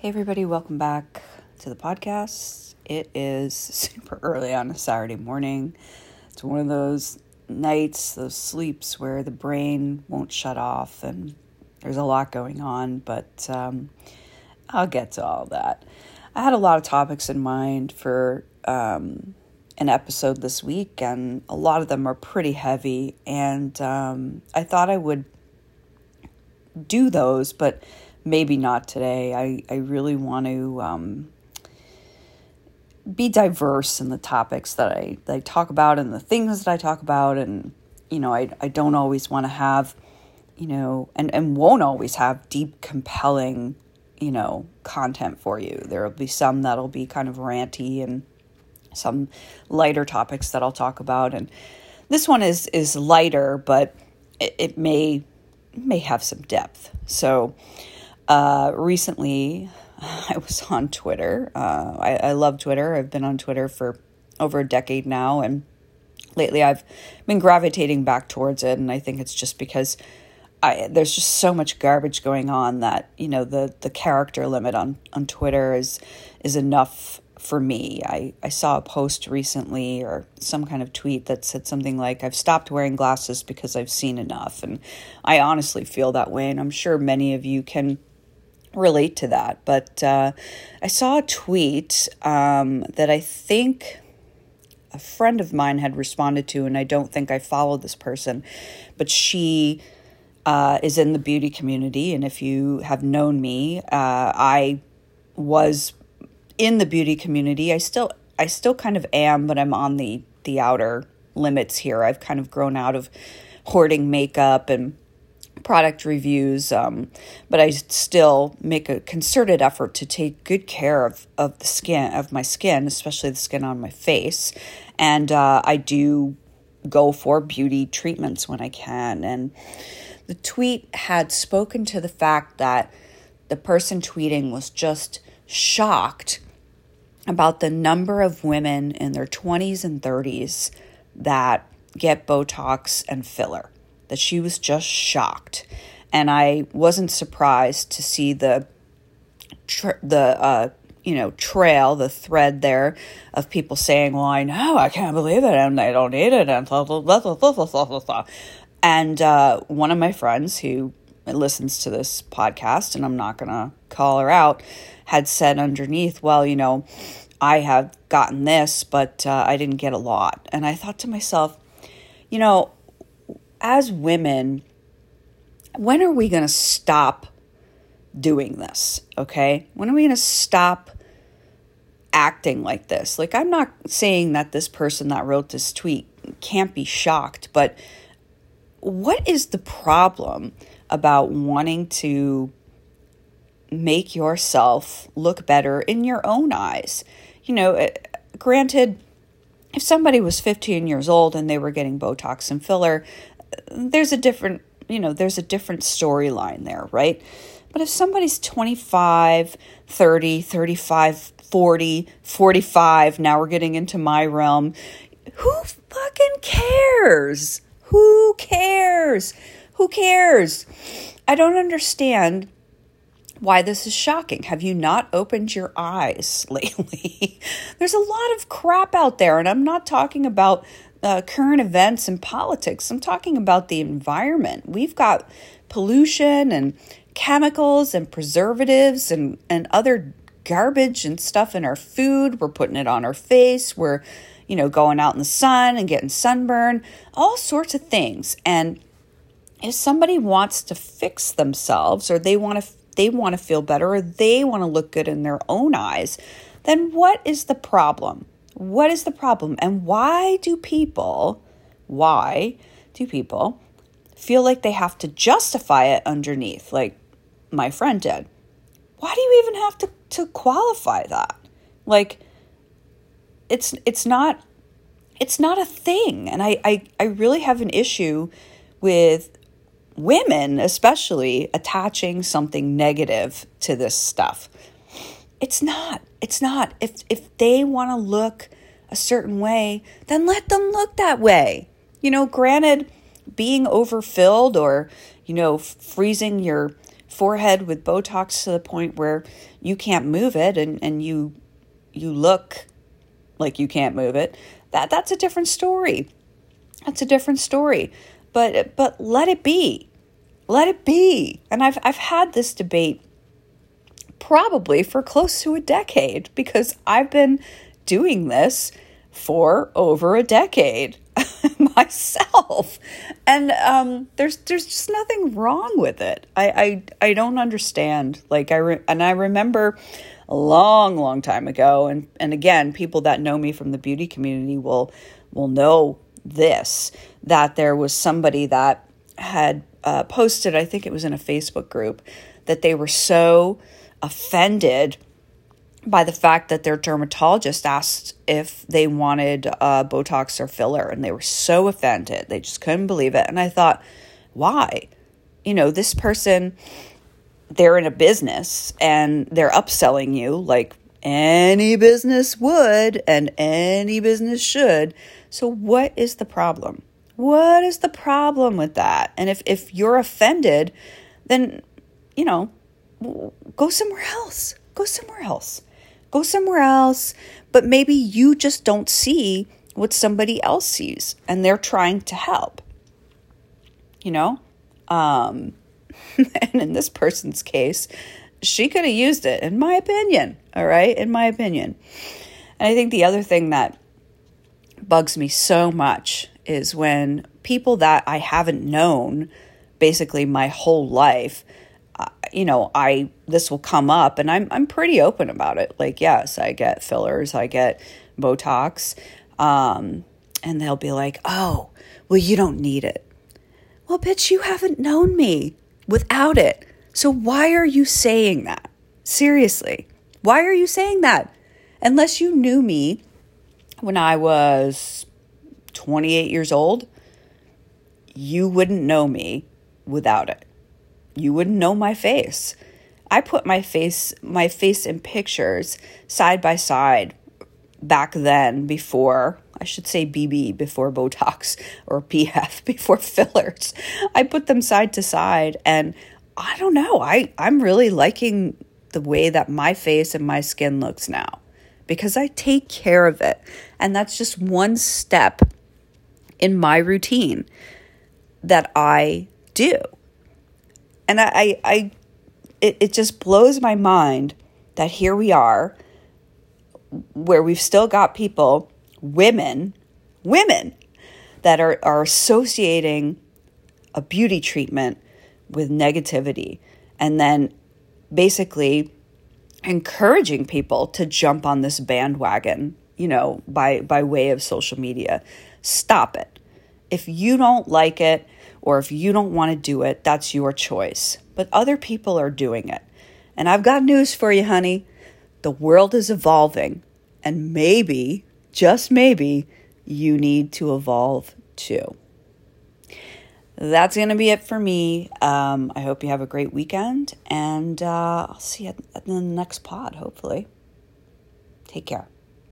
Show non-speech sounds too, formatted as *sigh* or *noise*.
Hey, everybody, welcome back to the podcast. It is *laughs* super early on a Saturday morning. It's one of those nights, those sleeps where the brain won't shut off and there's a lot going on, but um, I'll get to all that. I had a lot of topics in mind for um, an episode this week, and a lot of them are pretty heavy, and um, I thought I would do those, but maybe not today. I, I really want to um, be diverse in the topics that I, that I talk about and the things that I talk about. And, you know, I, I don't always want to have, you know, and, and won't always have deep, compelling, you know, content for you. There will be some that'll be kind of ranty and some lighter topics that I'll talk about. And this one is, is lighter, but it, it may, may have some depth. So, uh, recently, *laughs* I was on Twitter. Uh, I, I love Twitter. I've been on Twitter for over a decade now, and lately I've been gravitating back towards it. And I think it's just because I, there's just so much garbage going on that you know the the character limit on on Twitter is is enough for me. I, I saw a post recently or some kind of tweet that said something like, I've stopped wearing glasses because I've seen enough. And I honestly feel that way. And I'm sure many of you can relate to that. But uh, I saw a tweet um, that I think a friend of mine had responded to, and I don't think I followed this person, but she uh, is in the beauty community. And if you have known me, uh, I was in the beauty community. I still, I still kind of am, but I'm on the the outer limits here. I've kind of grown out of hoarding makeup and product reviews, um, but I still make a concerted effort to take good care of, of the skin, of my skin, especially the skin on my face. And uh, I do go for beauty treatments when I can. And the tweet had spoken to the fact that the person tweeting was just shocked about the number of women in their 20s and 30s that get Botox and filler that she was just shocked. And I wasn't surprised to see the the uh, you know trail, the thread there of people saying, "Well, I know, I can't believe it, and they don't need it," and blah blah blah blah blah blah blah. blah. And uh, one of my friends who listens to this podcast, and I'm not gonna call her out, had said underneath, "Well, you know." I have gotten this, but uh, I didn't get a lot. And I thought to myself, you know, as women, when are we going to stop doing this? Okay. When are we going to stop acting like this? Like, I'm not saying that this person that wrote this tweet can't be shocked, but what is the problem about wanting to make yourself look better in your own eyes? You know, eh, granted, if somebody was 15 years old and they were getting Botox and filler, there's a different, you know, there's a different storyline there, right? But if somebody's 25, 30, 35, 40, 45, now we're getting into my realm, who fucking cares? Who cares? Who cares? I don't understand why this is shocking. Have you not opened your eyes *laughs* lately? There's a lot of crap out there, and I'm not talking about uh, current events and politics. I'm talking about the environment. We've got pollution and chemicals and preservatives and, and other garbage and stuff in our food. We're putting it on our face. We're, you know, going out in the sun and getting sunburn, all sorts of things. And if somebody wants to fix themselves or they want to they want to feel better or they want to look good in their own eyes, then what is the problem? What is the problem? And why do people, why do people feel like they have to justify it underneath, like my friend did? Why do you even have to, to qualify that? Like, it's it's not it's not a thing. And I, I, I really have an issue with women, especially, attaching something negative to this stuff. It's not. It's not. If if they want to look a certain way, then let them look that way. You know, granted, being overfilled or, you know, freezing your forehead with Botox to the point where you can't move it and, and you you look like you can't move it, that that's a different story. That's a different story. But but let it be. Let it be. And I've I've had this debate probably for close to a decade because I've been doing this for over a decade *laughs* myself. And um, there's there's just nothing wrong with it. I i, I don't understand. Like i re- and i remember a long long time ago and and again people that know me from the beauty community will will know this that there was somebody that had uh, posted i think it was in a facebook group that they were so offended by the fact that their dermatologist asked if they wanted uh, Botox or filler, and they were so offended. They just couldn't believe it. And I thought, why? You know, this person, they're in a business and they're upselling you like any business would and any business should. So, what is the problem? What is the problem with that? And if, if you're offended, then, you know, go somewhere else. Go somewhere else Go somewhere else, but maybe you just don't see what somebody else sees and they're trying to help. You know? Um, *laughs* and in this person's case, she could have used it, in my opinion. All right, in my opinion. And I think the other thing that bugs me so much is when people that I haven't known basically my whole life you know, I this will come up and I'm I'm pretty open about it. Like, yes, I get fillers, I get Botox. Um, and they'll be like, "Oh, well you don't need it." Well, bitch, you haven't known me without it. So why are you saying that? Seriously. Why are you saying that? Unless you knew me when I was 28 years old, you wouldn't know me without it you wouldn't know my face. I put my face my face in pictures side by side back then before I should say BB before Botox or PF *laughs* before fillers. I put them side to side and I don't know. I I'm really liking the way that my face and my skin looks now because I take care of it. And that's just one step in my routine that I do. And I, I, I it, it just blows my mind that here we are, where we've still got people, women, women, that are, are associating a beauty treatment with negativity and then basically encouraging people to jump on this bandwagon, you know, by, by way of social media. Stop it. If you don't like it, or if you don't want to do it, that's your choice. But other people are doing it. And I've got news for you, honey. The world is evolving. And maybe, just maybe, you need to evolve too. That's going to be it for me. Um, I hope you have a great weekend. And uh, I'll see you at the next pod, hopefully. Take care.